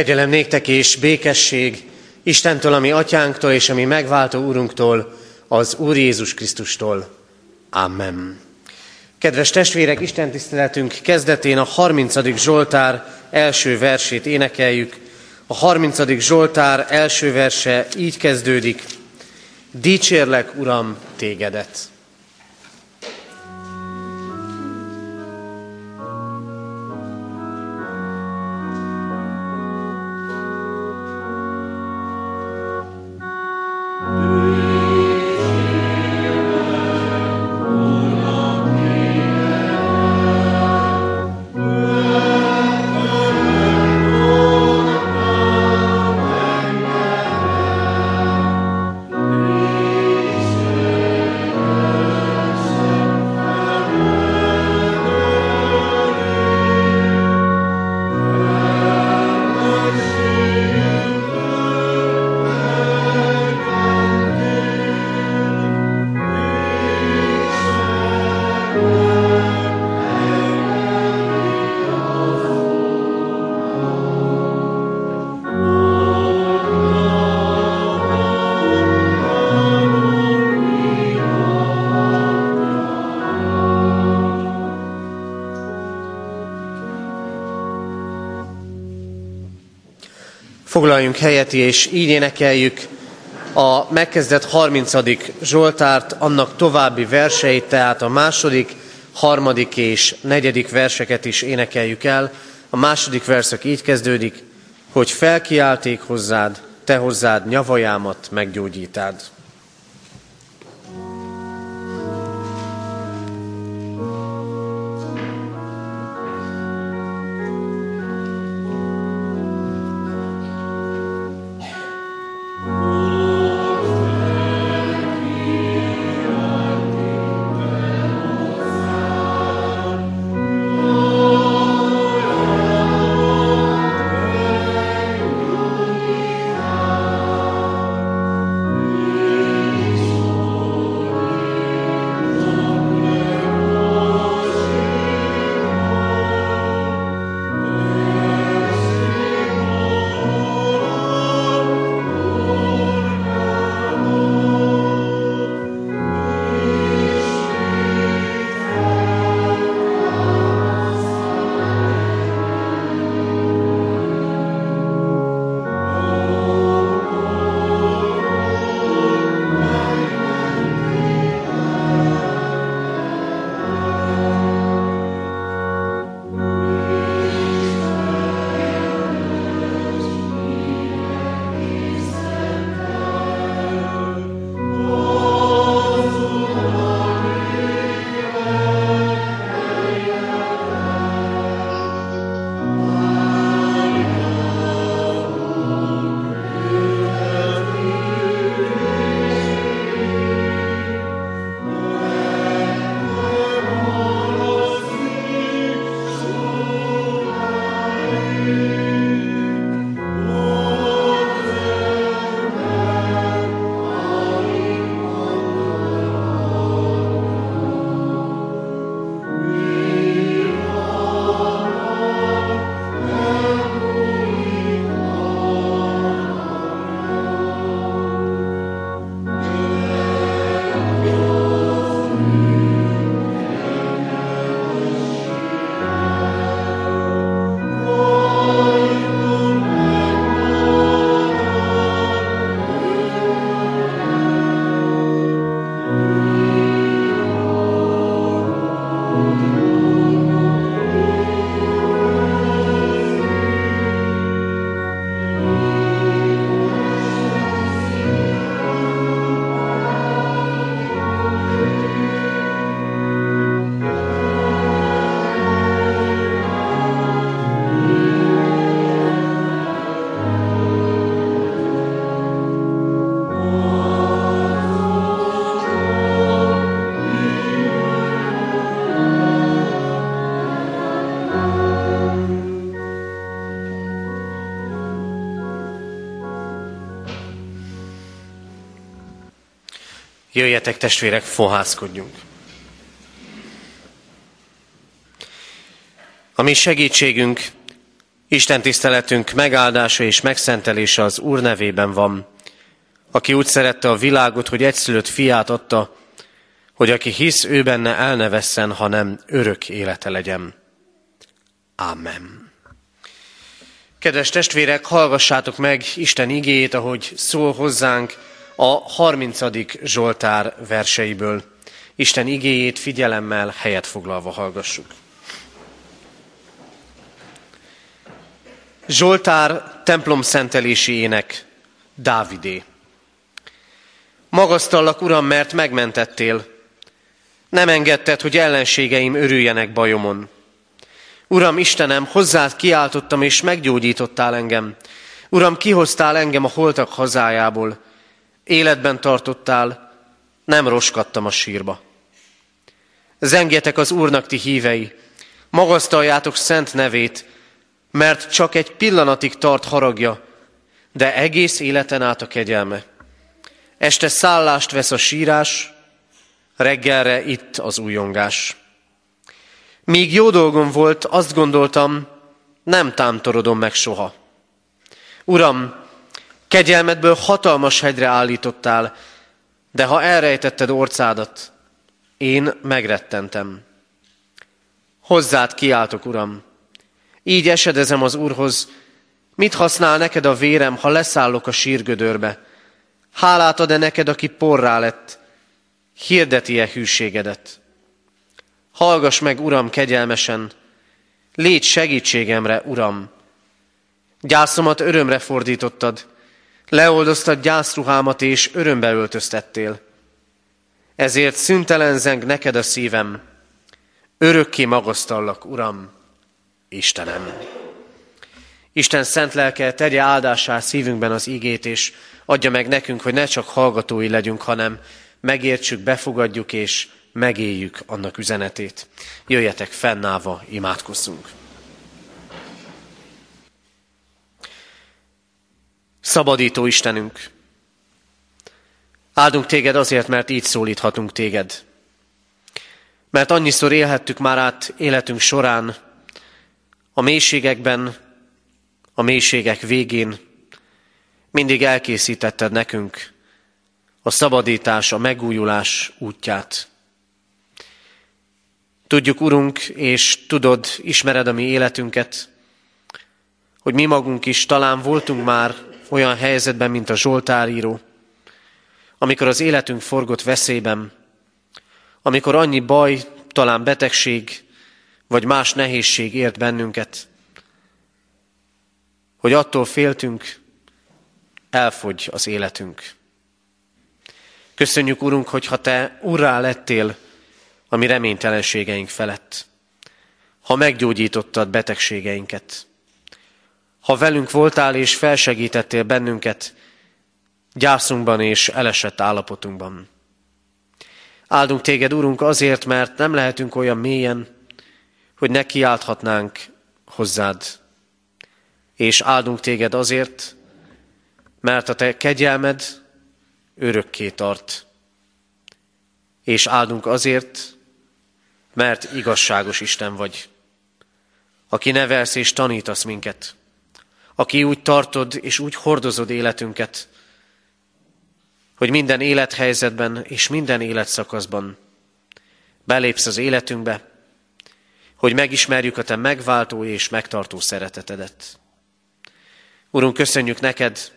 Kegyelem néktek és békesség Istentől, ami atyánktól és ami megváltó úrunktól, az Úr Jézus Krisztustól. Amen. Kedves testvérek, Isten tiszteletünk kezdetén a 30. Zsoltár első versét énekeljük. A 30. Zsoltár első verse így kezdődik. Dicsérlek, Uram, tégedet! Foglaljunk helyet, és így énekeljük a megkezdett 30. Zsoltárt, annak további verseit, tehát a második, harmadik és negyedik verseket is énekeljük el. A második verszak így kezdődik, hogy felkiálték hozzád, te hozzád nyavajámat meggyógyítád. Jöjjetek testvérek, fohászkodjunk. A mi segítségünk Isten tiszteletünk megáldása és megszentelése az Úr nevében van, aki úgy szerette a világot, hogy egyszülött fiát adta, hogy aki hisz ő benne el hanem örök élete legyen. Amen. Kedves testvérek, hallgassátok meg Isten igéjét, ahogy szól hozzánk a 30. Zsoltár verseiből. Isten igéjét figyelemmel helyet foglalva hallgassuk. Zsoltár templom szentelési ének, Dávidé. Magasztallak, Uram, mert megmentettél. Nem engedted, hogy ellenségeim örüljenek bajomon. Uram, Istenem, hozzád kiáltottam, és meggyógyítottál engem. Uram, kihoztál engem a holtak hazájából. Életben tartottál, nem roskadtam a sírba. Zengjetek az Úrnak ti hívei, magasztaljátok szent nevét, mert csak egy pillanatig tart haragja, de egész életen át a kegyelme. Este szállást vesz a sírás, reggelre itt az újongás. Míg jó dolgom volt, azt gondoltam, nem támtorodom meg soha. Uram, kegyelmedből hatalmas hegyre állítottál, de ha elrejtetted orcádat, én megrettentem. Hozzád kiáltok, Uram, így esedezem az Úrhoz, mit használ neked a vérem, ha leszállok a sírgödörbe? Hálát ad-e neked, aki porrá lett? Hirdeti-e hűségedet? Hallgass meg, Uram, kegyelmesen, légy segítségemre, Uram. Gyászomat örömre fordítottad, leoldoztad gyászruhámat, és örömbe öltöztettél. Ezért szüntelen zeng neked a szívem, örökké magasztallak, Uram. Istenem. Isten szent lelke tegye áldásá szívünkben az igét, és adja meg nekünk, hogy ne csak hallgatói legyünk, hanem megértsük, befogadjuk és megéljük annak üzenetét. Jöjjetek fennállva, imádkozzunk. Szabadító Istenünk, áldunk téged azért, mert így szólíthatunk téged. Mert annyiszor élhettük már át életünk során, a mélységekben, a mélységek végén mindig elkészítetted nekünk a szabadítás, a megújulás útját. Tudjuk, Urunk, és tudod, ismered a mi életünket, hogy mi magunk is talán voltunk már olyan helyzetben, mint a Zsoltáríró, amikor az életünk forgott veszélyben, amikor annyi baj, talán betegség, vagy más nehézség ért bennünket, hogy attól féltünk, elfogy az életünk. Köszönjük, Urunk, hogy ha Te urrá lettél a mi reménytelenségeink felett, ha meggyógyítottad betegségeinket, ha velünk voltál és felsegítettél bennünket gyászunkban és elesett állapotunkban. Áldunk téged, Urunk, azért, mert nem lehetünk olyan mélyen, hogy ne kiálthatnánk hozzád. És áldunk téged azért, mert a te kegyelmed örökké tart. És áldunk azért, mert igazságos Isten vagy, aki nevelsz és tanítasz minket, aki úgy tartod és úgy hordozod életünket, hogy minden élethelyzetben és minden életszakaszban belépsz az életünkbe, hogy megismerjük a Te megváltó és megtartó szeretetedet. Urunk, köszönjük neked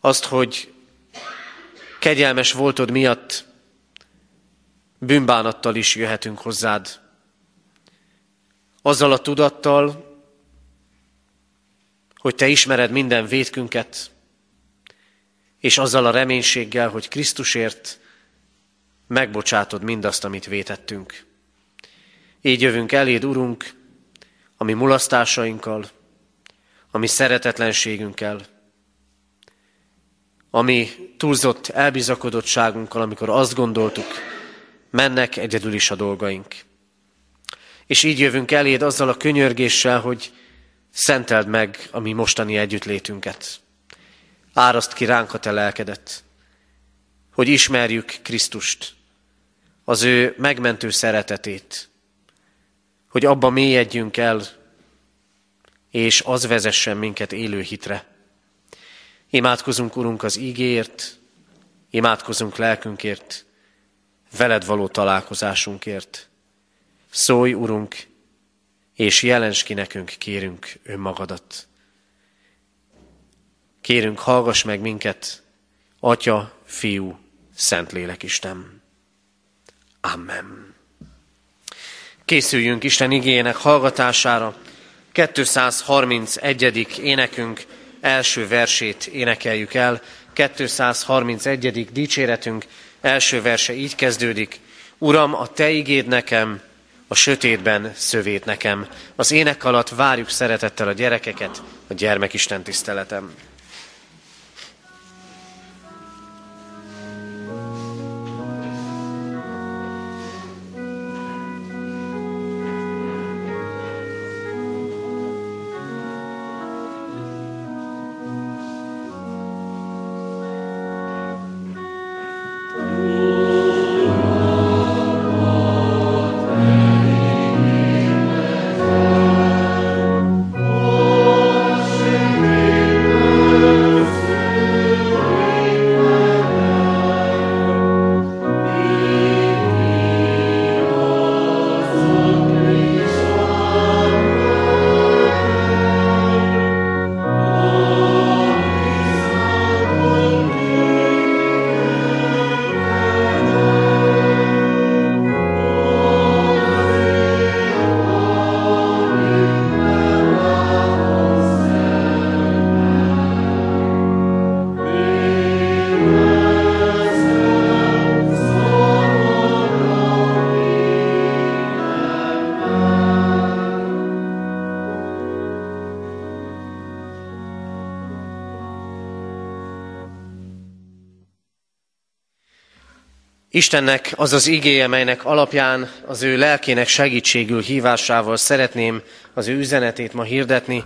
azt, hogy kegyelmes voltod miatt bűnbánattal is jöhetünk hozzád. Azzal a tudattal, hogy Te ismered minden vétkünket, és azzal a reménységgel, hogy Krisztusért megbocsátod mindazt, amit vétettünk. Így jövünk eléd, Urunk, a mi mulasztásainkkal, a mi szeretetlenségünkkel, a mi túlzott elbizakodottságunkkal, amikor azt gondoltuk, mennek egyedül is a dolgaink. És így jövünk eléd azzal a könyörgéssel, hogy szenteld meg a mi mostani együttlétünket. Áraszt ki ránk a te lelkedet, hogy ismerjük Krisztust, az ő megmentő szeretetét, hogy abba mélyedjünk el, és az vezessen minket élő hitre. Imádkozunk, Urunk, az ígért, imádkozunk lelkünkért, veled való találkozásunkért. Szólj, Urunk, és jelens ki nekünk, kérünk önmagadat. Kérünk, hallgass meg minket, Atya, Fiú, Szentlélek Isten. Amen. Készüljünk Isten igényének hallgatására. 231. énekünk első versét énekeljük el. 231. dicséretünk első verse így kezdődik. Uram, a Te igéd nekem, a sötétben szövét nekem. Az ének alatt várjuk szeretettel a gyerekeket a gyermekisten tiszteletem. Istennek az az igéje, melynek alapján az ő lelkének segítségül hívásával szeretném az ő üzenetét ma hirdetni,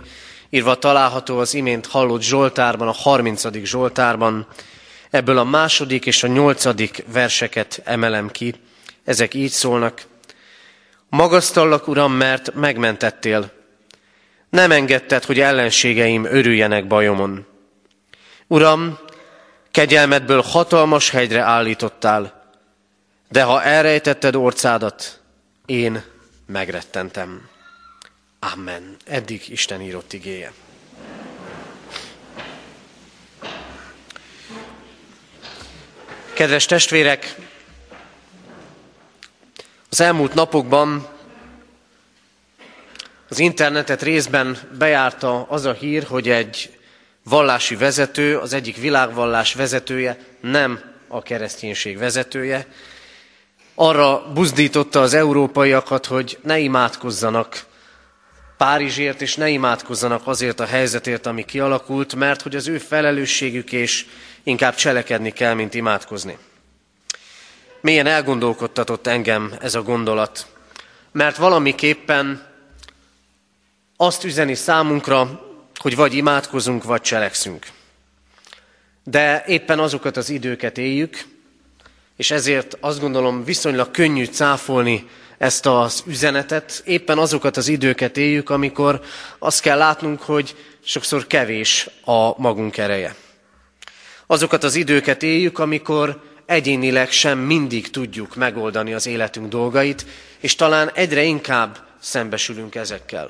írva található az imént hallott Zsoltárban, a 30. Zsoltárban. Ebből a második és a nyolcadik verseket emelem ki. Ezek így szólnak. Magasztallak, Uram, mert megmentettél. Nem engedted, hogy ellenségeim örüljenek bajomon. Uram, kegyelmedből hatalmas hegyre állítottál, de ha elrejtetted orcádat, én megrettentem. Amen. Eddig Isten írott igéje. Kedves testvérek, az elmúlt napokban az internetet részben bejárta az a hír, hogy egy vallási vezető, az egyik világvallás vezetője nem a kereszténység vezetője, arra buzdította az európaiakat, hogy ne imádkozzanak Párizsért, és ne imádkozzanak azért a helyzetért, ami kialakult, mert hogy az ő felelősségük és inkább cselekedni kell, mint imádkozni. Milyen elgondolkodtatott engem ez a gondolat, mert valamiképpen azt üzeni számunkra, hogy vagy imádkozunk, vagy cselekszünk. De éppen azokat az időket éljük, és ezért azt gondolom viszonylag könnyű cáfolni ezt az üzenetet. Éppen azokat az időket éljük, amikor azt kell látnunk, hogy sokszor kevés a magunk ereje. Azokat az időket éljük, amikor egyénileg sem mindig tudjuk megoldani az életünk dolgait, és talán egyre inkább szembesülünk ezekkel.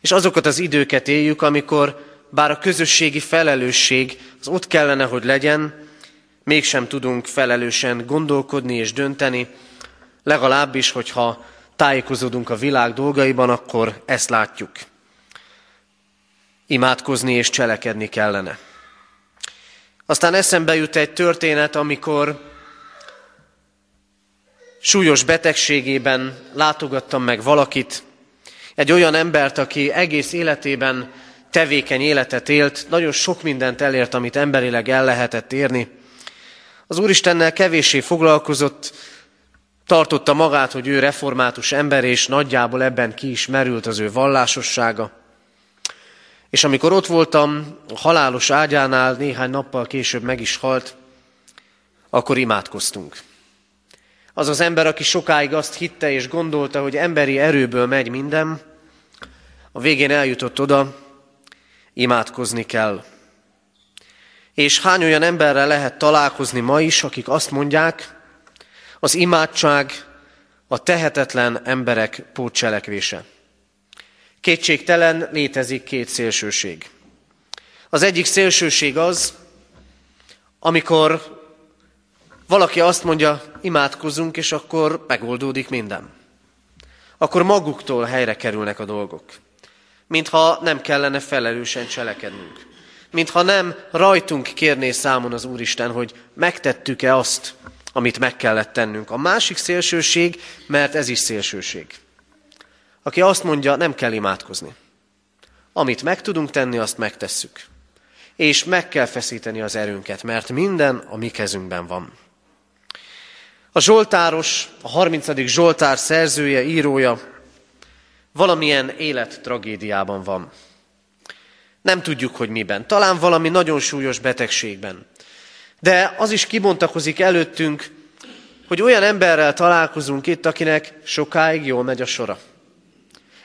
És azokat az időket éljük, amikor bár a közösségi felelősség az ott kellene, hogy legyen, mégsem tudunk felelősen gondolkodni és dönteni, legalábbis, hogyha tájékozódunk a világ dolgaiban, akkor ezt látjuk. Imádkozni és cselekedni kellene. Aztán eszembe jut egy történet, amikor súlyos betegségében látogattam meg valakit, egy olyan embert, aki egész életében tevékeny életet élt, nagyon sok mindent elért, amit emberileg el lehetett érni, az Úristennel kevéssé foglalkozott, tartotta magát, hogy ő református ember, és nagyjából ebben ki is merült az ő vallásossága. És amikor ott voltam a halálos ágyánál, néhány nappal később meg is halt, akkor imádkoztunk. Az az ember, aki sokáig azt hitte és gondolta, hogy emberi erőből megy minden, A végén eljutott oda, imádkozni kell. És hány olyan emberrel lehet találkozni ma is, akik azt mondják, az imádság a tehetetlen emberek pótcselekvése. Kétségtelen létezik két szélsőség. Az egyik szélsőség az, amikor valaki azt mondja, imádkozunk, és akkor megoldódik minden. Akkor maguktól helyre kerülnek a dolgok. Mintha nem kellene felelősen cselekednünk. Mintha nem rajtunk kérné számon az Úristen, hogy megtettük-e azt, amit meg kellett tennünk. A másik szélsőség, mert ez is szélsőség. Aki azt mondja, nem kell imádkozni. Amit meg tudunk tenni, azt megtesszük. És meg kell feszíteni az erőnket, mert minden a mi kezünkben van. A Zsoltáros, a 30. Zsoltár szerzője, írója valamilyen élettragédiában van. Nem tudjuk, hogy miben. Talán valami nagyon súlyos betegségben. De az is kibontakozik előttünk, hogy olyan emberrel találkozunk itt, akinek sokáig jól megy a sora.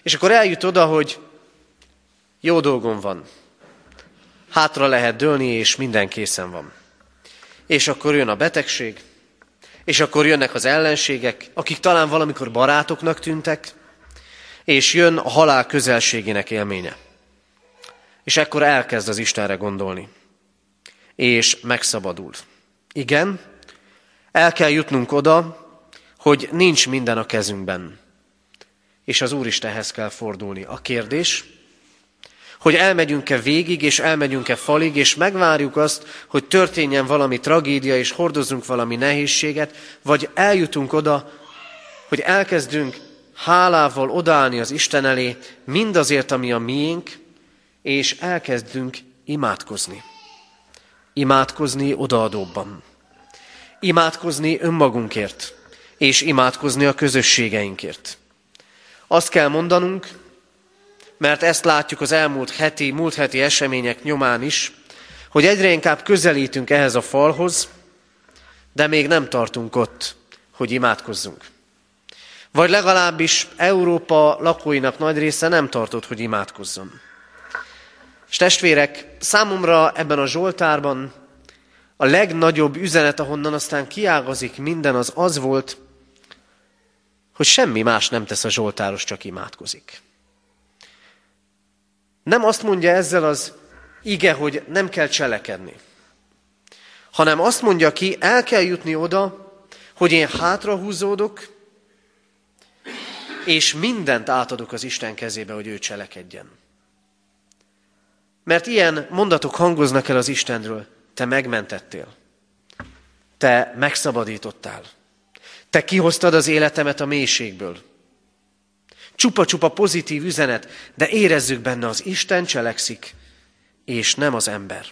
És akkor eljut oda, hogy jó dolgom van. Hátra lehet dőlni, és minden készen van. És akkor jön a betegség, és akkor jönnek az ellenségek, akik talán valamikor barátoknak tűntek, és jön a halál közelségének élménye. És ekkor elkezd az Istenre gondolni. És megszabadul. Igen, el kell jutnunk oda, hogy nincs minden a kezünkben. És az Úristenhez kell fordulni. A kérdés, hogy elmegyünk-e végig, és elmegyünk-e falig, és megvárjuk azt, hogy történjen valami tragédia, és hordozzunk valami nehézséget, vagy eljutunk oda, hogy elkezdünk hálával odállni az Isten elé, mindazért, ami a miénk, és elkezdünk imádkozni. Imádkozni odaadóbban. Imádkozni önmagunkért, és imádkozni a közösségeinkért. Azt kell mondanunk, mert ezt látjuk az elmúlt heti, múlt heti események nyomán is, hogy egyre inkább közelítünk ehhez a falhoz, de még nem tartunk ott, hogy imádkozzunk. Vagy legalábbis Európa lakóinak nagy része nem tartott, hogy imádkozzon. És testvérek, számomra ebben a Zsoltárban a legnagyobb üzenet, ahonnan aztán kiágazik minden, az az volt, hogy semmi más nem tesz a Zsoltáros, csak imádkozik. Nem azt mondja ezzel az ige, hogy nem kell cselekedni, hanem azt mondja ki, el kell jutni oda, hogy én hátrahúzódok, és mindent átadok az Isten kezébe, hogy ő cselekedjen. Mert ilyen mondatok hangoznak el az Istenről. Te megmentettél. Te megszabadítottál. Te kihoztad az életemet a mélységből. Csupa-csupa pozitív üzenet, de érezzük benne, az Isten cselekszik, és nem az ember.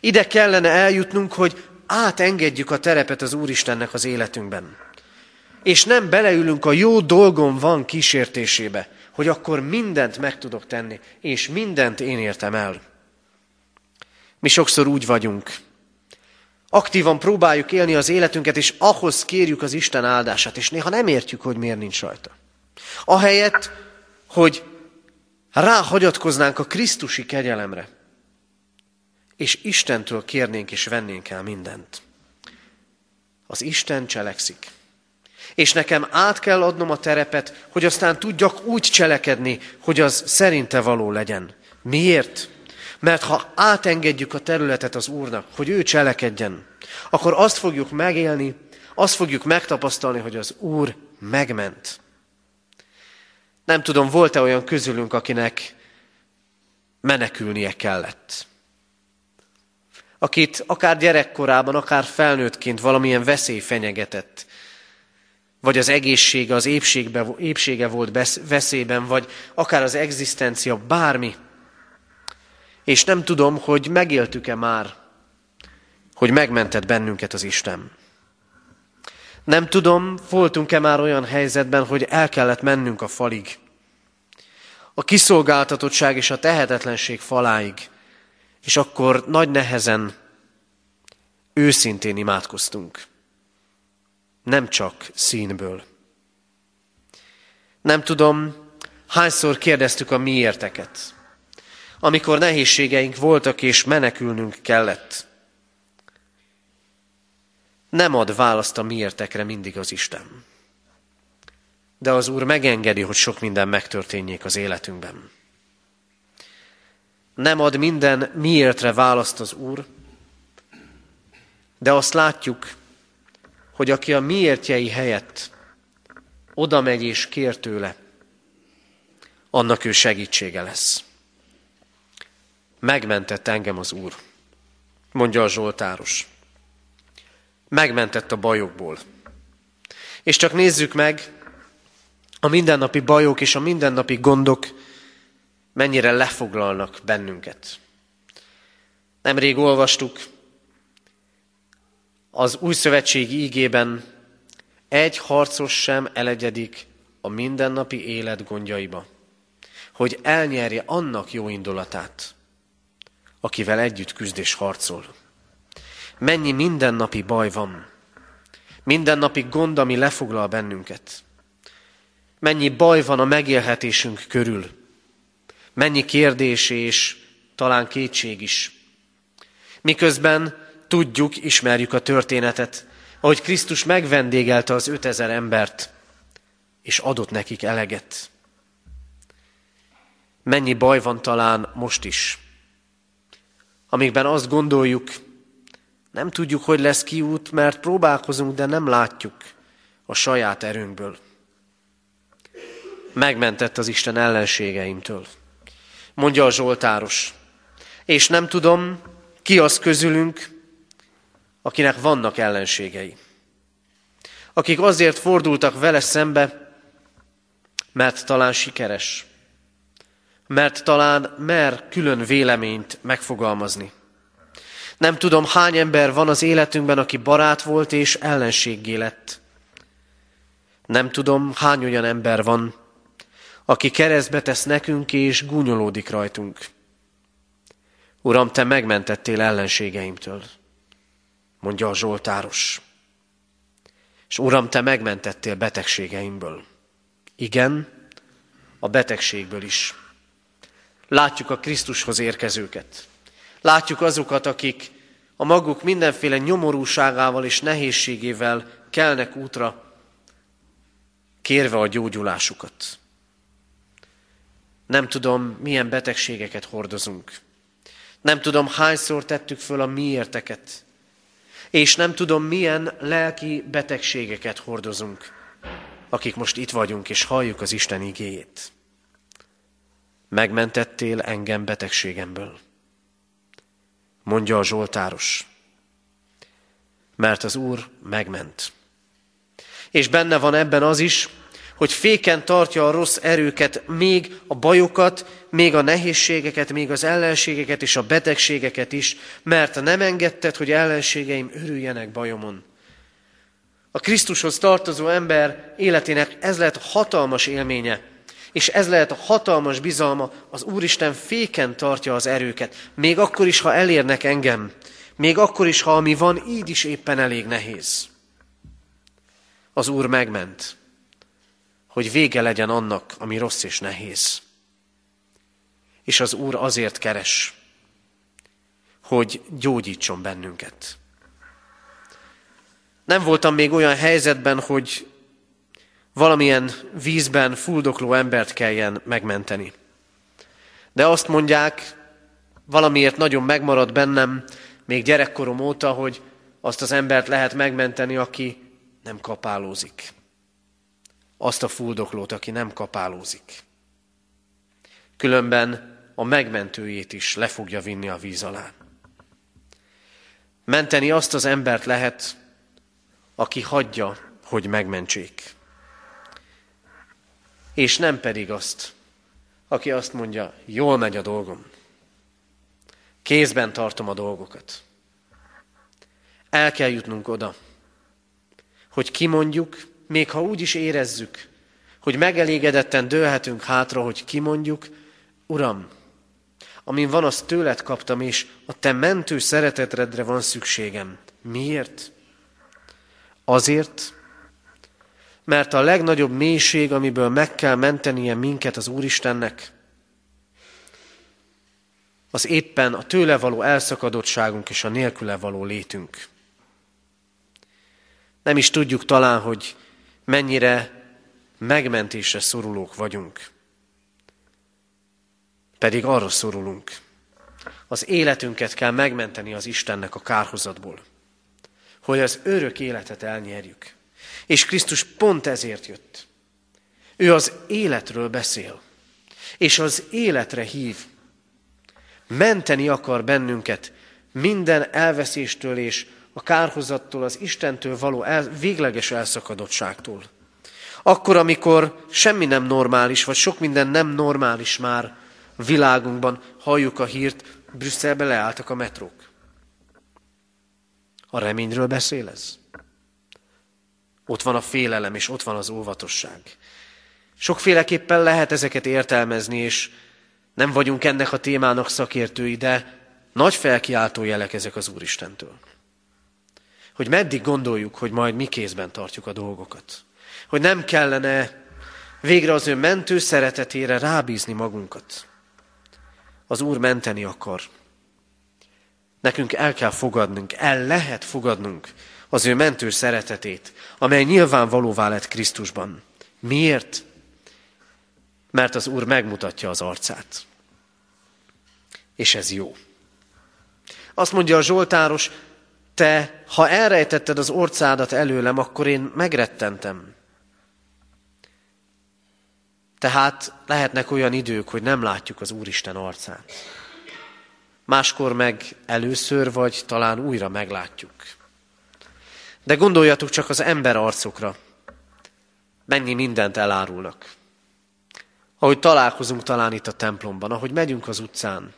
Ide kellene eljutnunk, hogy átengedjük a terepet az Úristennek az életünkben. És nem beleülünk a jó dolgom van kísértésébe, hogy akkor mindent meg tudok tenni, és mindent én értem el. Mi sokszor úgy vagyunk. Aktívan próbáljuk élni az életünket, és ahhoz kérjük az Isten áldását, és néha nem értjük, hogy miért nincs rajta. Ahelyett, hogy ráhagyatkoznánk a Krisztusi kegyelemre, és Istentől kérnénk és vennénk el mindent. Az Isten cselekszik. És nekem át kell adnom a terepet, hogy aztán tudjak úgy cselekedni, hogy az szerinte való legyen. Miért? Mert ha átengedjük a területet az Úrnak, hogy ő cselekedjen, akkor azt fogjuk megélni, azt fogjuk megtapasztalni, hogy az Úr megment. Nem tudom, volt-e olyan közülünk, akinek menekülnie kellett. Akit akár gyerekkorában, akár felnőttként valamilyen veszély fenyegetett. Vagy az egészsége, az épségbe, épsége volt veszélyben, vagy akár az egzisztencia, bármi. És nem tudom, hogy megéltük-e már, hogy megmentett bennünket az Isten. Nem tudom, voltunk-e már olyan helyzetben, hogy el kellett mennünk a falig. A kiszolgáltatottság és a tehetetlenség faláig. És akkor nagy nehezen, őszintén imádkoztunk. Nem csak színből. Nem tudom, hányszor kérdeztük a miérteket, amikor nehézségeink voltak és menekülnünk kellett. Nem ad választ a miértekre mindig az Isten. De az Úr megengedi, hogy sok minden megtörténjék az életünkben. Nem ad minden miértre választ az Úr, de azt látjuk, hogy aki a miértjei helyett oda megy és kér tőle, annak ő segítsége lesz. Megmentett engem az Úr, mondja a Zsoltáros. Megmentett a bajokból. És csak nézzük meg, a mindennapi bajok és a mindennapi gondok mennyire lefoglalnak bennünket. Nemrég olvastuk az új szövetségi ígében, egy harcos sem elegyedik a mindennapi élet gondjaiba, hogy elnyerje annak jó indulatát, akivel együtt küzd és harcol. Mennyi mindennapi baj van, mindennapi gond, ami lefoglal bennünket. Mennyi baj van a megélhetésünk körül, mennyi kérdés és talán kétség is. Miközben tudjuk, ismerjük a történetet, ahogy Krisztus megvendégelte az ötezer embert, és adott nekik eleget. Mennyi baj van talán most is, amikben azt gondoljuk, nem tudjuk, hogy lesz kiút, mert próbálkozunk, de nem látjuk a saját erőnkből. Megmentett az Isten ellenségeimtől. Mondja a Zsoltáros. És nem tudom, ki az közülünk, akinek vannak ellenségei. Akik azért fordultak vele szembe, mert talán sikeres, mert talán mer külön véleményt megfogalmazni. Nem tudom, hány ember van az életünkben, aki barát volt és ellenséggé lett. Nem tudom, hány olyan ember van, aki keresztbe tesz nekünk és gúnyolódik rajtunk. Uram, Te megmentettél ellenségeimtől mondja a Zsoltáros. És Uram, Te megmentettél betegségeimből. Igen, a betegségből is. Látjuk a Krisztushoz érkezőket. Látjuk azokat, akik a maguk mindenféle nyomorúságával és nehézségével kelnek útra, kérve a gyógyulásukat. Nem tudom, milyen betegségeket hordozunk. Nem tudom, hányszor tettük föl a miérteket és nem tudom, milyen lelki betegségeket hordozunk, akik most itt vagyunk, és halljuk az Isten igéjét. Megmentettél engem betegségemből, mondja a Zsoltáros, mert az Úr megment. És benne van ebben az is, hogy féken tartja a rossz erőket, még a bajokat, még a nehézségeket, még az ellenségeket és a betegségeket is, mert nem engedted, hogy ellenségeim örüljenek bajomon. A Krisztushoz tartozó ember életének ez lehet a hatalmas élménye, és ez lehet a hatalmas bizalma, az Úristen féken tartja az erőket, még akkor is, ha elérnek engem, még akkor is, ha ami van, így is éppen elég nehéz. Az Úr megment hogy vége legyen annak, ami rossz és nehéz. És az Úr azért keres, hogy gyógyítson bennünket. Nem voltam még olyan helyzetben, hogy valamilyen vízben fuldokló embert kelljen megmenteni. De azt mondják, valamiért nagyon megmaradt bennem, még gyerekkorom óta, hogy azt az embert lehet megmenteni, aki nem kapálózik azt a fuldoklót, aki nem kapálózik. Különben a megmentőjét is le fogja vinni a víz alá. Menteni azt az embert lehet, aki hagyja, hogy megmentsék. És nem pedig azt, aki azt mondja, jól megy a dolgom. Kézben tartom a dolgokat. El kell jutnunk oda, hogy kimondjuk, még ha úgy is érezzük, hogy megelégedetten dőlhetünk hátra, hogy kimondjuk, Uram, amin van, azt tőled kaptam, és a te mentő szeretetredre van szükségem. Miért? Azért, mert a legnagyobb mélység, amiből meg kell mentenie minket az Úristennek, az éppen a tőle való elszakadottságunk és a nélküle való létünk. Nem is tudjuk talán, hogy mennyire megmentésre szorulók vagyunk. Pedig arra szorulunk. Az életünket kell megmenteni az Istennek a kárhozatból, hogy az örök életet elnyerjük. És Krisztus pont ezért jött. Ő az életről beszél, és az életre hív. Menteni akar bennünket minden elveszéstől és a kárhozattól, az Istentől való el, végleges elszakadottságtól. Akkor, amikor semmi nem normális, vagy sok minden nem normális már világunkban, halljuk a hírt, Brüsszelbe leálltak a metrók. A reményről beszél ez? Ott van a félelem, és ott van az óvatosság. Sokféleképpen lehet ezeket értelmezni, és nem vagyunk ennek a témának szakértői, de nagy felkiáltó jelek ezek az Úristentől. Hogy meddig gondoljuk, hogy majd mi kézben tartjuk a dolgokat. Hogy nem kellene végre az ő mentő szeretetére rábízni magunkat. Az Úr menteni akar. Nekünk el kell fogadnunk, el lehet fogadnunk az ő mentő szeretetét, amely nyilvánvalóvá lett Krisztusban. Miért? Mert az Úr megmutatja az arcát. És ez jó. Azt mondja a Zsoltáros, te, ha elrejtetted az orcádat előlem, akkor én megrettentem. Tehát lehetnek olyan idők, hogy nem látjuk az Úristen arcát. Máskor meg először, vagy talán újra meglátjuk. De gondoljatok csak az ember arcokra. Mennyi mindent elárulnak. Ahogy találkozunk talán itt a templomban, ahogy megyünk az utcán,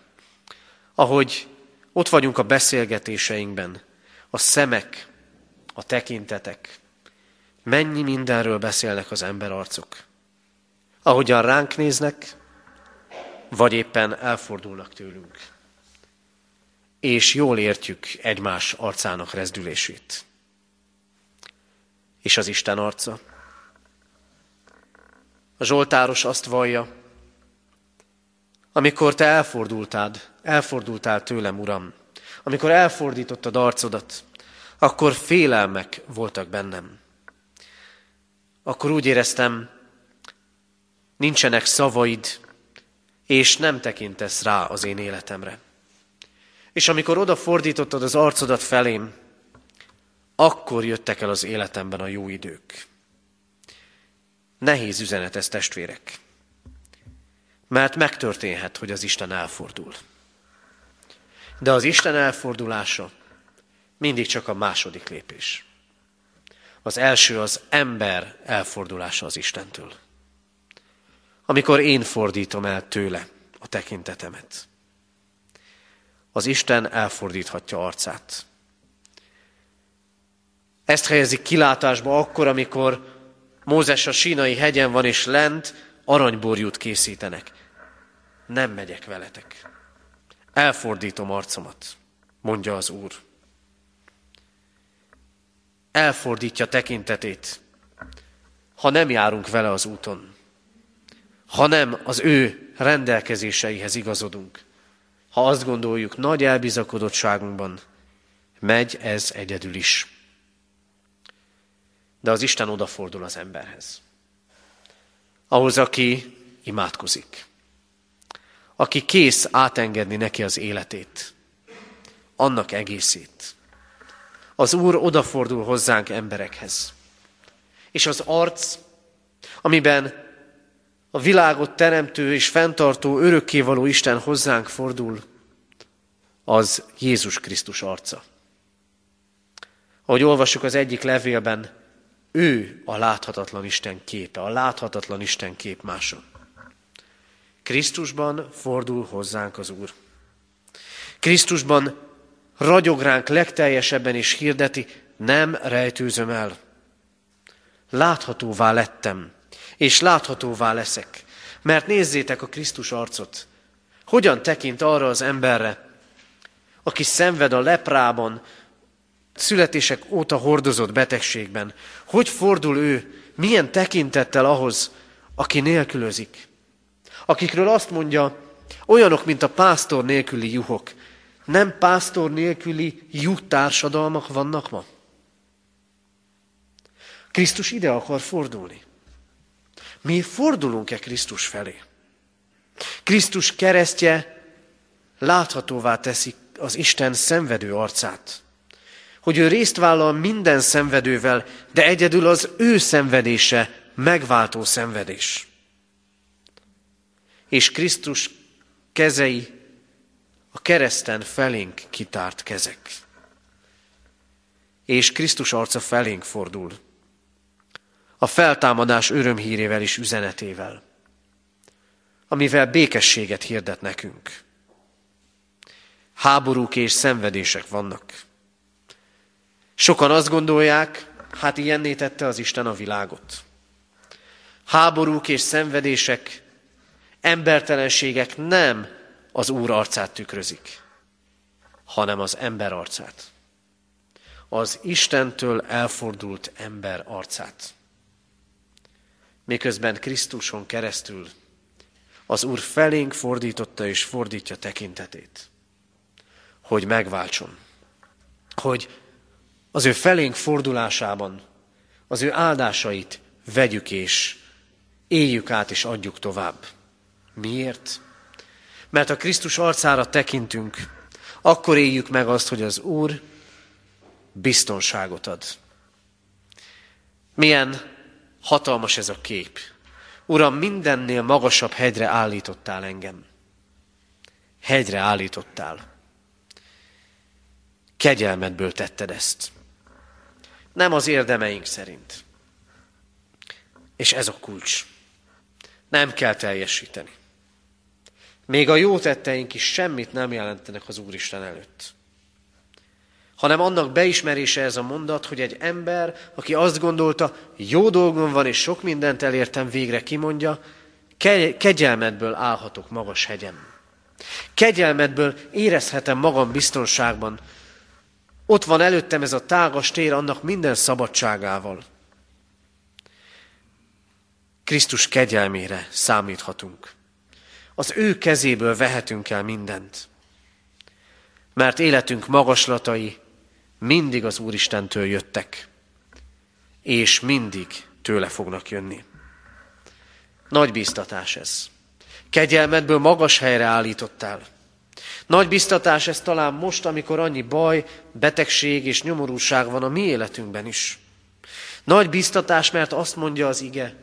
ahogy ott vagyunk a beszélgetéseinkben, a szemek, a tekintetek, mennyi mindenről beszélnek az ember arcok. Ahogyan ránk néznek, vagy éppen elfordulnak tőlünk. És jól értjük egymás arcának rezdülését és az Isten arca. A Zsoltáros azt vallja, amikor te elfordultád, elfordultál tőlem, Uram, amikor elfordítottad arcodat, akkor félelmek voltak bennem. Akkor úgy éreztem, nincsenek szavaid, és nem tekintesz rá az én életemre. És amikor odafordítottad az arcodat felém, akkor jöttek el az életemben a jó idők. Nehéz üzenet ez, testvérek. Mert megtörténhet, hogy az Isten elfordul. De az Isten elfordulása mindig csak a második lépés. Az első az ember elfordulása az Istentől. Amikor én fordítom el tőle a tekintetemet. Az Isten elfordíthatja arcát. Ezt helyezik kilátásba akkor, amikor Mózes a sínai hegyen van, és lent aranyborjút készítenek. Nem megyek veletek. Elfordítom arcomat, mondja az Úr. Elfordítja tekintetét, ha nem járunk vele az úton, ha nem az ő rendelkezéseihez igazodunk, ha azt gondoljuk nagy elbizakodottságunkban, megy ez egyedül is. De az Isten odafordul az emberhez. Ahhoz, aki imádkozik. Aki kész átengedni neki az életét. Annak egészét. Az Úr odafordul hozzánk emberekhez. És az arc, amiben a világot teremtő és fenntartó, örökkévaló Isten hozzánk fordul, az Jézus Krisztus arca. Ahogy olvassuk az egyik levélben, ő a láthatatlan Isten képe, a láthatatlan Isten képmása. Krisztusban fordul hozzánk az Úr. Krisztusban ragyog ránk legteljesebben és hirdeti, nem rejtőzöm el. Láthatóvá lettem, és láthatóvá leszek. Mert nézzétek a Krisztus arcot. Hogyan tekint arra az emberre, aki szenved a leprában, születések óta hordozott betegségben. Hogy fordul ő milyen tekintettel ahhoz, aki nélkülözik. Akikről azt mondja, olyanok, mint a pásztor nélküli juhok. Nem pásztor nélküli juh társadalmak vannak ma? Krisztus ide akar fordulni. Mi fordulunk-e Krisztus felé? Krisztus keresztje láthatóvá teszi az Isten szenvedő arcát. Hogy ő részt vállal minden szenvedővel, de egyedül az ő szenvedése megváltó szenvedés. És Krisztus kezei a kereszten felénk kitárt kezek. És Krisztus arca felénk fordul. A feltámadás örömhírével és üzenetével, amivel békességet hirdet nekünk. Háborúk és szenvedések vannak. Sokan azt gondolják, hát ilyenné tette az Isten a világot. Háborúk és szenvedések, embertelenségek nem az Úr arcát tükrözik, hanem az ember arcát. Az Istentől elfordult ember arcát. Miközben Krisztuson keresztül az Úr felénk fordította és fordítja tekintetét, hogy megváltson, hogy az ő felénk fordulásában az ő áldásait vegyük és éljük át és adjuk tovább. Miért? Mert a Krisztus arcára tekintünk, akkor éljük meg azt, hogy az Úr biztonságot ad. Milyen hatalmas ez a kép. Uram, mindennél magasabb hegyre állítottál engem. Hegyre állítottál. Kegyelmedből tetted ezt. Nem az érdemeink szerint. És ez a kulcs. Nem kell teljesíteni. Még a jó tetteink is semmit nem jelentenek az Úristen előtt. Hanem annak beismerése ez a mondat, hogy egy ember, aki azt gondolta, jó dolgom van és sok mindent elértem, végre kimondja, kegyelmedből állhatok magas hegyem. Kegyelmedből érezhetem magam biztonságban. Ott van előttem ez a tágas tér annak minden szabadságával. Krisztus kegyelmére számíthatunk. Az ő kezéből vehetünk el mindent. Mert életünk magaslatai mindig az Úristentől jöttek, és mindig tőle fognak jönni. Nagy biztatás ez. Kegyelmedből magas helyre állítottál. Nagy biztatás ez talán most, amikor annyi baj, betegség és nyomorúság van a mi életünkben is. Nagy biztatás, mert azt mondja az ige,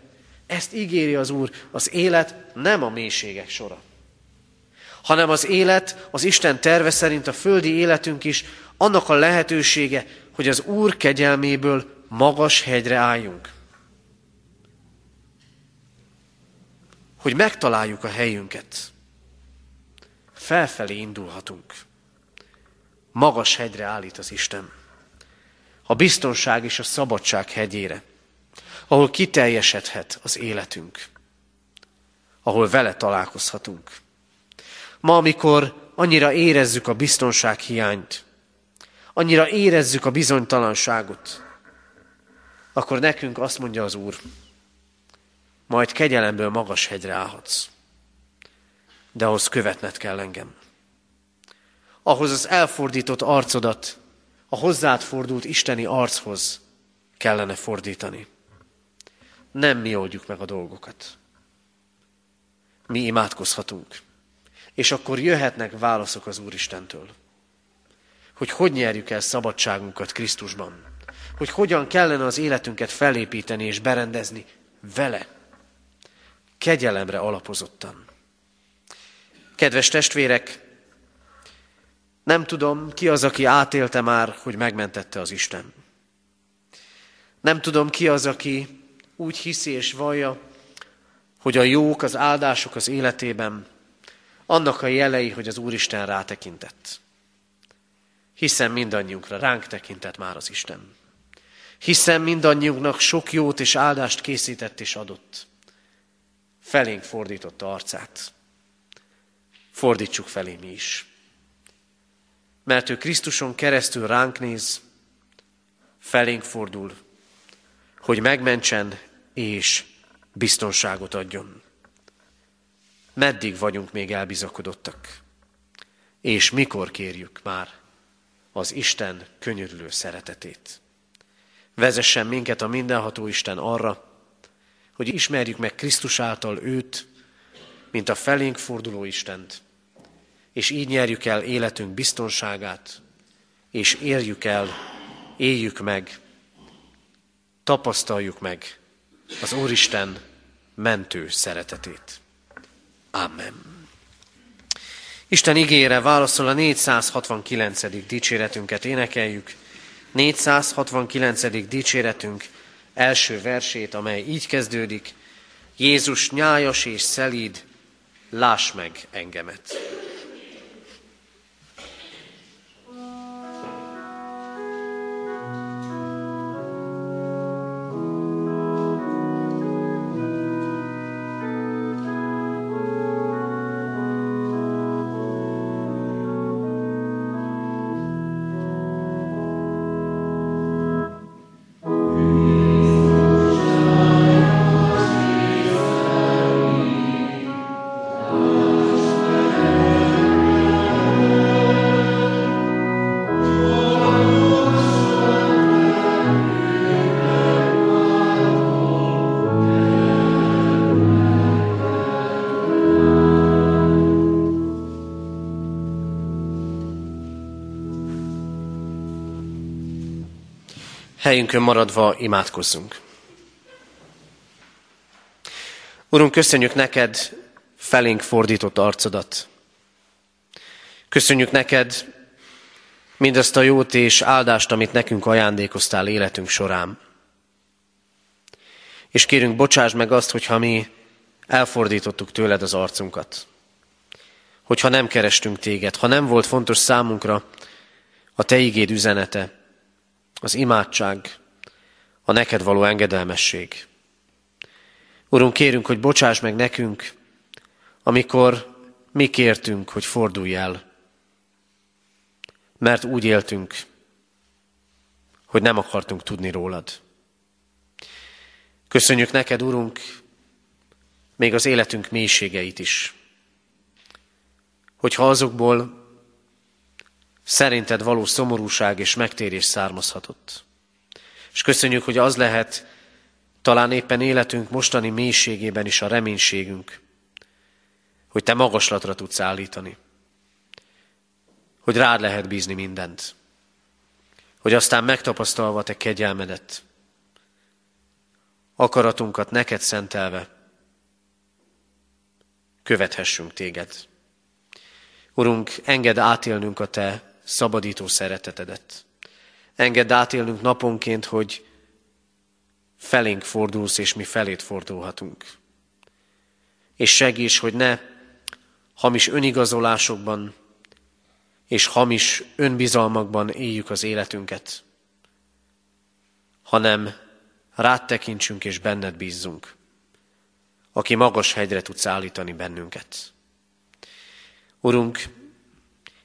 ezt ígéri az Úr, az élet nem a mélységek sora, hanem az élet, az Isten terve szerint a földi életünk is annak a lehetősége, hogy az Úr kegyelméből magas hegyre álljunk. Hogy megtaláljuk a helyünket. Felfelé indulhatunk. Magas hegyre állít az Isten. A biztonság és a szabadság hegyére ahol kiteljesedhet az életünk, ahol vele találkozhatunk. Ma, amikor annyira érezzük a biztonság hiányt, annyira érezzük a bizonytalanságot, akkor nekünk azt mondja az Úr, majd kegyelemből magas hegyre állhatsz, de ahhoz követned kell engem. Ahhoz az elfordított arcodat a hozzád fordult isteni archoz kellene fordítani nem mi oldjuk meg a dolgokat. Mi imádkozhatunk. És akkor jöhetnek válaszok az Úristentől. Hogy hogy nyerjük el szabadságunkat Krisztusban. Hogy hogyan kellene az életünket felépíteni és berendezni vele. Kegyelemre alapozottan. Kedves testvérek, nem tudom, ki az, aki átélte már, hogy megmentette az Isten. Nem tudom, ki az, aki úgy hiszi és vallja, hogy a jók, az áldások az életében annak a jelei, hogy az Úristen rátekintett. Hiszen mindannyiunkra ránk tekintett már az Isten. Hiszen mindannyiunknak sok jót és áldást készített és adott. Felénk fordította arcát. Fordítsuk felé mi is. Mert ő Krisztuson keresztül ránk néz, felénk fordul, hogy megmentsen és biztonságot adjon. Meddig vagyunk még elbizakodottak? És mikor kérjük már az Isten könyörülő szeretetét? Vezessen minket a mindenható Isten arra, hogy ismerjük meg Krisztus által őt, mint a felénk forduló Istent, és így nyerjük el életünk biztonságát, és érjük el, éljük meg, tapasztaljuk meg az Úristen mentő szeretetét. Amen. Isten igére válaszol a 469. dicséretünket énekeljük. 469. dicséretünk első versét, amely így kezdődik. Jézus nyájas és szelíd, láss meg engemet. Helyünkön maradva imádkozzunk. Urunk, köszönjük neked felénk fordított arcodat. Köszönjük neked mindazt a jót és áldást, amit nekünk ajándékoztál életünk során. És kérünk, bocsáss meg azt, hogyha mi elfordítottuk tőled az arcunkat. Hogyha nem kerestünk téged, ha nem volt fontos számunkra a te igéd üzenete, az imádság, a neked való engedelmesség. Urunk, kérünk, hogy bocsáss meg nekünk, amikor mi kértünk, hogy fordulj el, mert úgy éltünk, hogy nem akartunk tudni rólad. Köszönjük neked, Urunk, még az életünk mélységeit is, hogyha azokból szerinted való szomorúság és megtérés származhatott. És köszönjük, hogy az lehet talán éppen életünk mostani mélységében is a reménységünk, hogy te magaslatra tudsz állítani, hogy rád lehet bízni mindent, hogy aztán megtapasztalva te kegyelmedet, akaratunkat neked szentelve, követhessünk téged. Urunk, engedd átélnünk a te szabadító szeretetedet. Engedd átélnünk naponként, hogy felénk fordulsz, és mi felét fordulhatunk. És segíts, hogy ne hamis önigazolásokban és hamis önbizalmakban éljük az életünket, hanem rád tekintsünk és benned bízzunk, aki magas hegyre tudsz állítani bennünket. Urunk,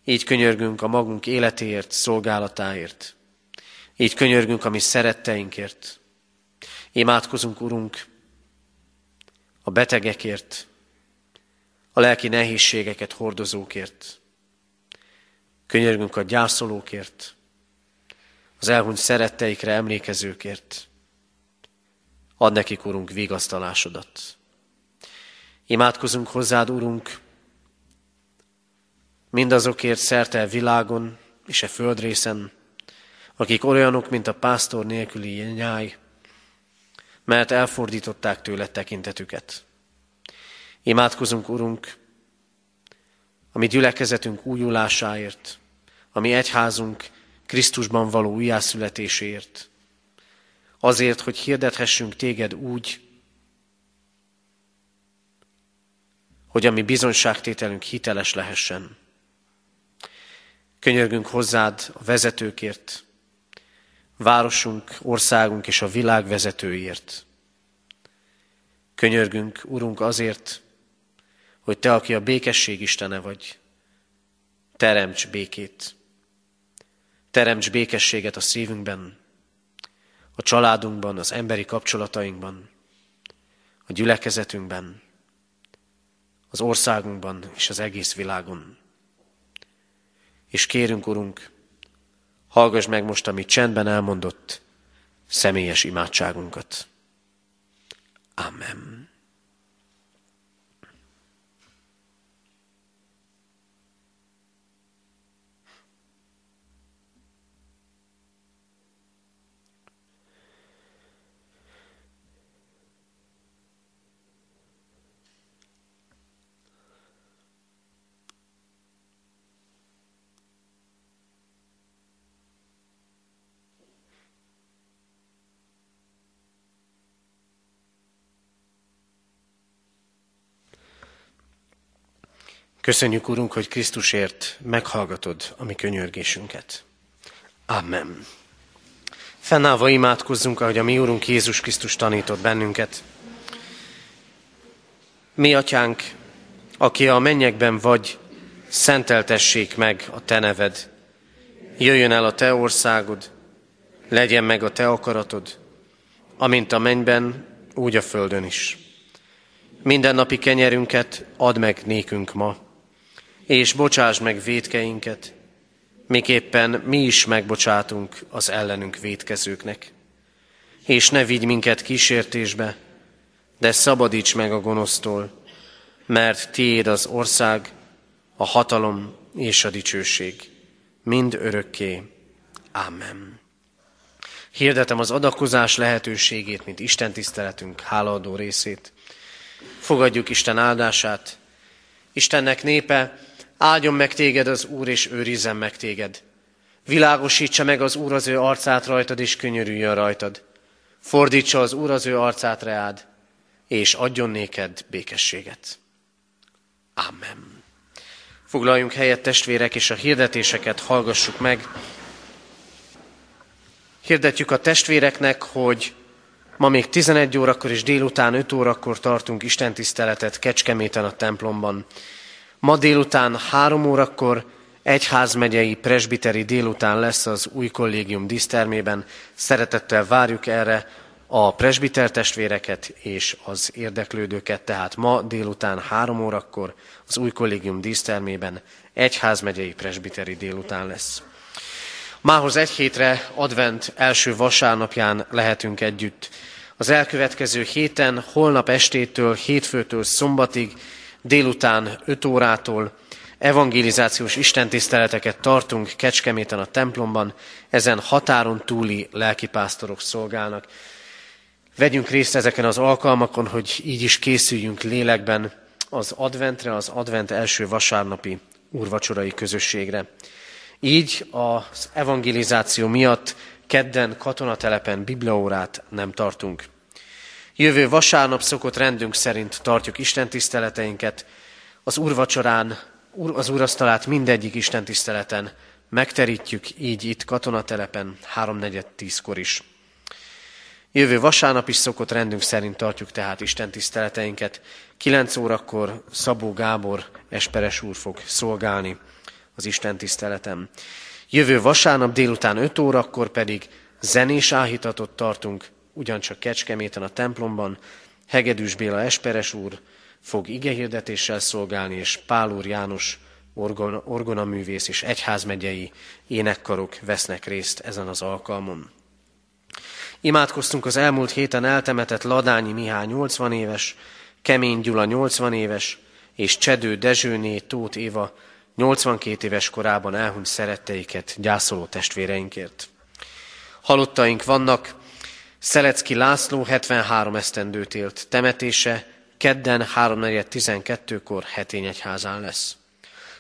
így könyörgünk a magunk életéért, szolgálatáért. Így könyörgünk a mi szeretteinkért. Imádkozunk, Urunk, a betegekért, a lelki nehézségeket hordozókért. Könyörgünk a gyászolókért, az elhunyt szeretteikre emlékezőkért. Ad nekik, Urunk, vigasztalásodat. Imádkozunk hozzád, Urunk, mindazokért szerte a világon és a földrészen, akik olyanok, mint a pásztor nélküli nyáj, mert elfordították tőle tekintetüket. Imádkozunk, Urunk, a mi gyülekezetünk újulásáért, a mi egyházunk Krisztusban való újjászületéséért, azért, hogy hirdethessünk téged úgy, hogy a mi bizonyságtételünk hiteles lehessen. Könyörgünk hozzád a vezetőkért, városunk, országunk és a világ vezetőért. Könyörgünk, Urunk, azért, hogy Te, aki a békesség Istene vagy, teremts békét. Teremts békességet a szívünkben, a családunkban, az emberi kapcsolatainkban. a gyülekezetünkben, az országunkban és az egész világon. És kérünk, Urunk, hallgass meg most, amit csendben elmondott, személyes imádságunkat. Amen. Köszönjük, Urunk, hogy Krisztusért meghallgatod a mi könyörgésünket. Amen. Fennállva imádkozzunk, ahogy a mi Úrunk Jézus Krisztus tanított bennünket. Mi, Atyánk, aki a mennyekben vagy, szenteltessék meg a Te neved. Jöjjön el a Te országod, legyen meg a Te akaratod, amint a mennyben, úgy a földön is. Minden napi kenyerünket add meg nékünk ma, és bocsáss meg védkeinket, miképpen mi is megbocsátunk az ellenünk védkezőknek. És ne vigy minket kísértésbe, de szabadíts meg a gonosztól, mert tiéd az ország, a hatalom és a dicsőség, mind örökké. Amen. Hirdetem az adakozás lehetőségét, mint Isten tiszteletünk hálaadó részét. Fogadjuk Isten áldását. Istennek népe, Áldjon meg téged az Úr, és őrizzen meg téged. Világosítsa meg az Úr az ő arcát rajtad, és könyörüljön rajtad. Fordítsa az Úr az ő arcát reád, és adjon néked békességet. Amen. Foglaljunk helyet, testvérek, és a hirdetéseket hallgassuk meg. Hirdetjük a testvéreknek, hogy ma még 11 órakor és délután 5 órakor tartunk istentiszteletet Kecskeméten a templomban. Ma délután három órakor egyházmegyei presbiteri délután lesz az új kollégium dísztermében. Szeretettel várjuk erre a presbiter testvéreket és az érdeklődőket, tehát ma délután három órakor az új kollégium dísztermében egyházmegyei presbiteri délután lesz. Mához egy hétre advent első vasárnapján lehetünk együtt. Az elkövetkező héten, holnap estétől, hétfőtől szombatig délután 5 órától evangelizációs istentiszteleteket tartunk Kecskeméten a templomban, ezen határon túli lelkipásztorok szolgálnak. Vegyünk részt ezeken az alkalmakon, hogy így is készüljünk lélekben az adventre, az advent első vasárnapi úrvacsorai közösségre. Így az evangelizáció miatt kedden katonatelepen bibliaórát nem tartunk. Jövő vasárnap szokott rendünk szerint tartjuk Isten tiszteleteinket. Az úrvacsorán, az úrasztalát mindegyik Isten tiszteleten megterítjük, így itt katonatelepen, háromnegyed tízkor is. Jövő vasárnap is szokott rendünk szerint tartjuk tehát Isten tiszteleteinket. Kilenc órakor Szabó Gábor Esperes úr fog szolgálni az Isten tiszteleten. Jövő vasárnap délután 5 órakor pedig zenés áhítatot tartunk ugyancsak Kecskeméten a templomban, Hegedűs Béla Esperes úr fog igehirdetéssel szolgálni, és Pál úr János orgona, orgonaművész és egyházmegyei énekkarok vesznek részt ezen az alkalmon. Imádkoztunk az elmúlt héten eltemetett Ladányi Mihály 80 éves, Kemény Gyula 80 éves, és Csedő Dezsőné Tóth Éva 82 éves korában elhunyt szeretteiket gyászoló testvéreinkért. Halottaink vannak, Szelecki László 73 esztendőt élt. Temetése kedden 3.4.12-kor egyházán lesz.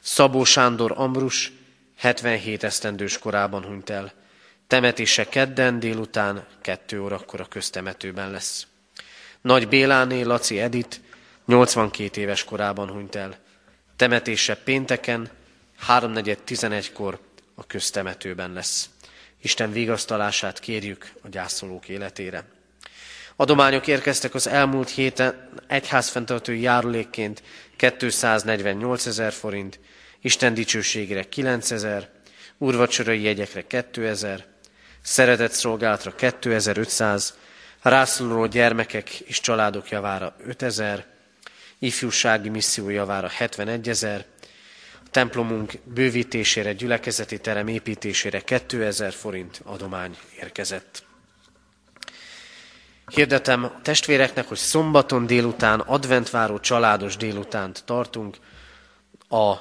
Szabó Sándor Ambrus 77 esztendős korában hunyt el. Temetése kedden délután 2 órakor a köztemetőben lesz. Nagy Béláné Laci Edit 82 éves korában hunyt el. Temetése pénteken 3.4.11-kor a köztemetőben lesz. Isten vigasztalását kérjük a gyászolók életére. Adományok érkeztek az elmúlt héten egyházfenntartói járulékként 248 ezer forint, Isten dicsőségére 9 ezer, úrvacsorai jegyekre 2000, szeretett szolgálatra 2500, rászoruló gyermekek és családok javára 5000, ifjúsági misszió javára 71 ezer, templomunk bővítésére, gyülekezeti terem építésére 2000 forint adomány érkezett. Hirdetem testvéreknek, hogy szombaton délután adventváró családos délutánt tartunk a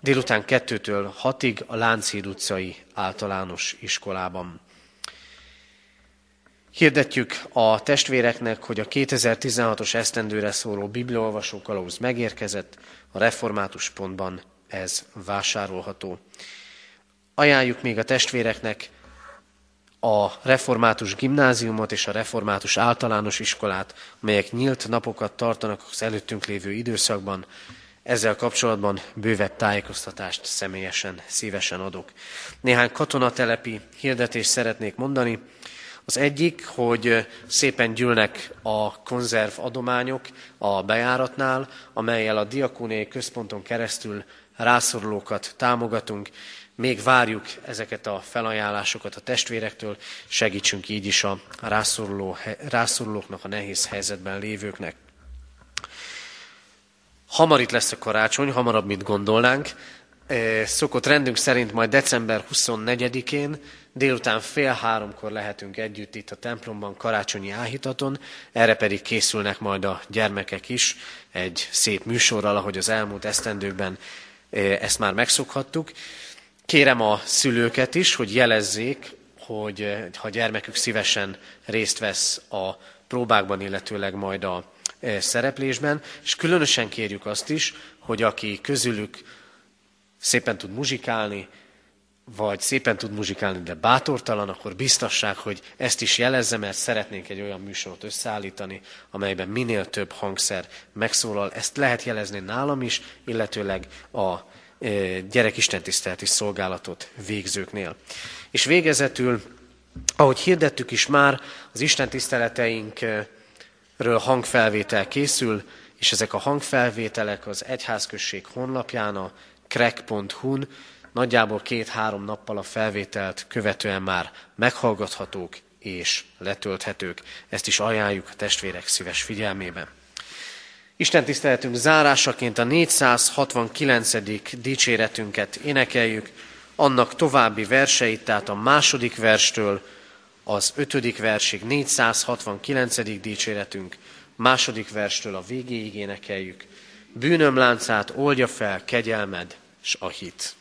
délután kettőtől hatig a Lánchíd utcai általános iskolában. Hirdetjük a testvéreknek, hogy a 2016-os esztendőre szóló bibliaolvasó kalauz megérkezett, a református pontban ez vásárolható. Ajánljuk még a testvéreknek a református gimnáziumot és a református általános iskolát, melyek nyílt napokat tartanak az előttünk lévő időszakban. Ezzel kapcsolatban bővebb tájékoztatást személyesen, szívesen adok. Néhány katonatelepi hirdetést szeretnék mondani. Az egyik, hogy szépen gyűlnek a konzerv adományok a bejáratnál, amelyel a diakóniai központon keresztül rászorulókat támogatunk. Még várjuk ezeket a felajánlásokat a testvérektől, segítsünk így is a rászoruló, rászorulóknak, a nehéz helyzetben lévőknek. Hamar itt lesz a karácsony, hamarabb, mint gondolnánk. Szokott rendünk szerint majd december 24-én délután fél háromkor lehetünk együtt itt a templomban karácsonyi áhítaton, erre pedig készülnek majd a gyermekek is egy szép műsorral, ahogy az elmúlt esztendőkben ezt már megszokhattuk. Kérem a szülőket is, hogy jelezzék, hogy ha gyermekük szívesen részt vesz a próbákban, illetőleg majd a szereplésben, és különösen kérjük azt is, hogy aki közülük szépen tud muzsikálni, vagy szépen tud muzsikálni, de bátortalan, akkor biztassák, hogy ezt is jelezze, mert szeretnénk egy olyan műsort összeállítani, amelyben minél több hangszer megszólal. Ezt lehet jelezni nálam is, illetőleg a e, gyerekistentiszteleti szolgálatot végzőknél. És végezetül, ahogy hirdettük is már, az istentiszteleteinkről hangfelvétel készül, és ezek a hangfelvételek az egyházközség honlapján, a krek.hu-n nagyjából két-három nappal a felvételt követően már meghallgathatók és letölthetők. Ezt is ajánljuk a testvérek szíves figyelmébe. Isten tiszteletünk zárásaként a 469. dicséretünket énekeljük, annak további verseit, tehát a második verstől az ötödik versig 469. dicséretünk, második verstől a végéig énekeljük. Bűnöm láncát oldja fel kegyelmed s a hit.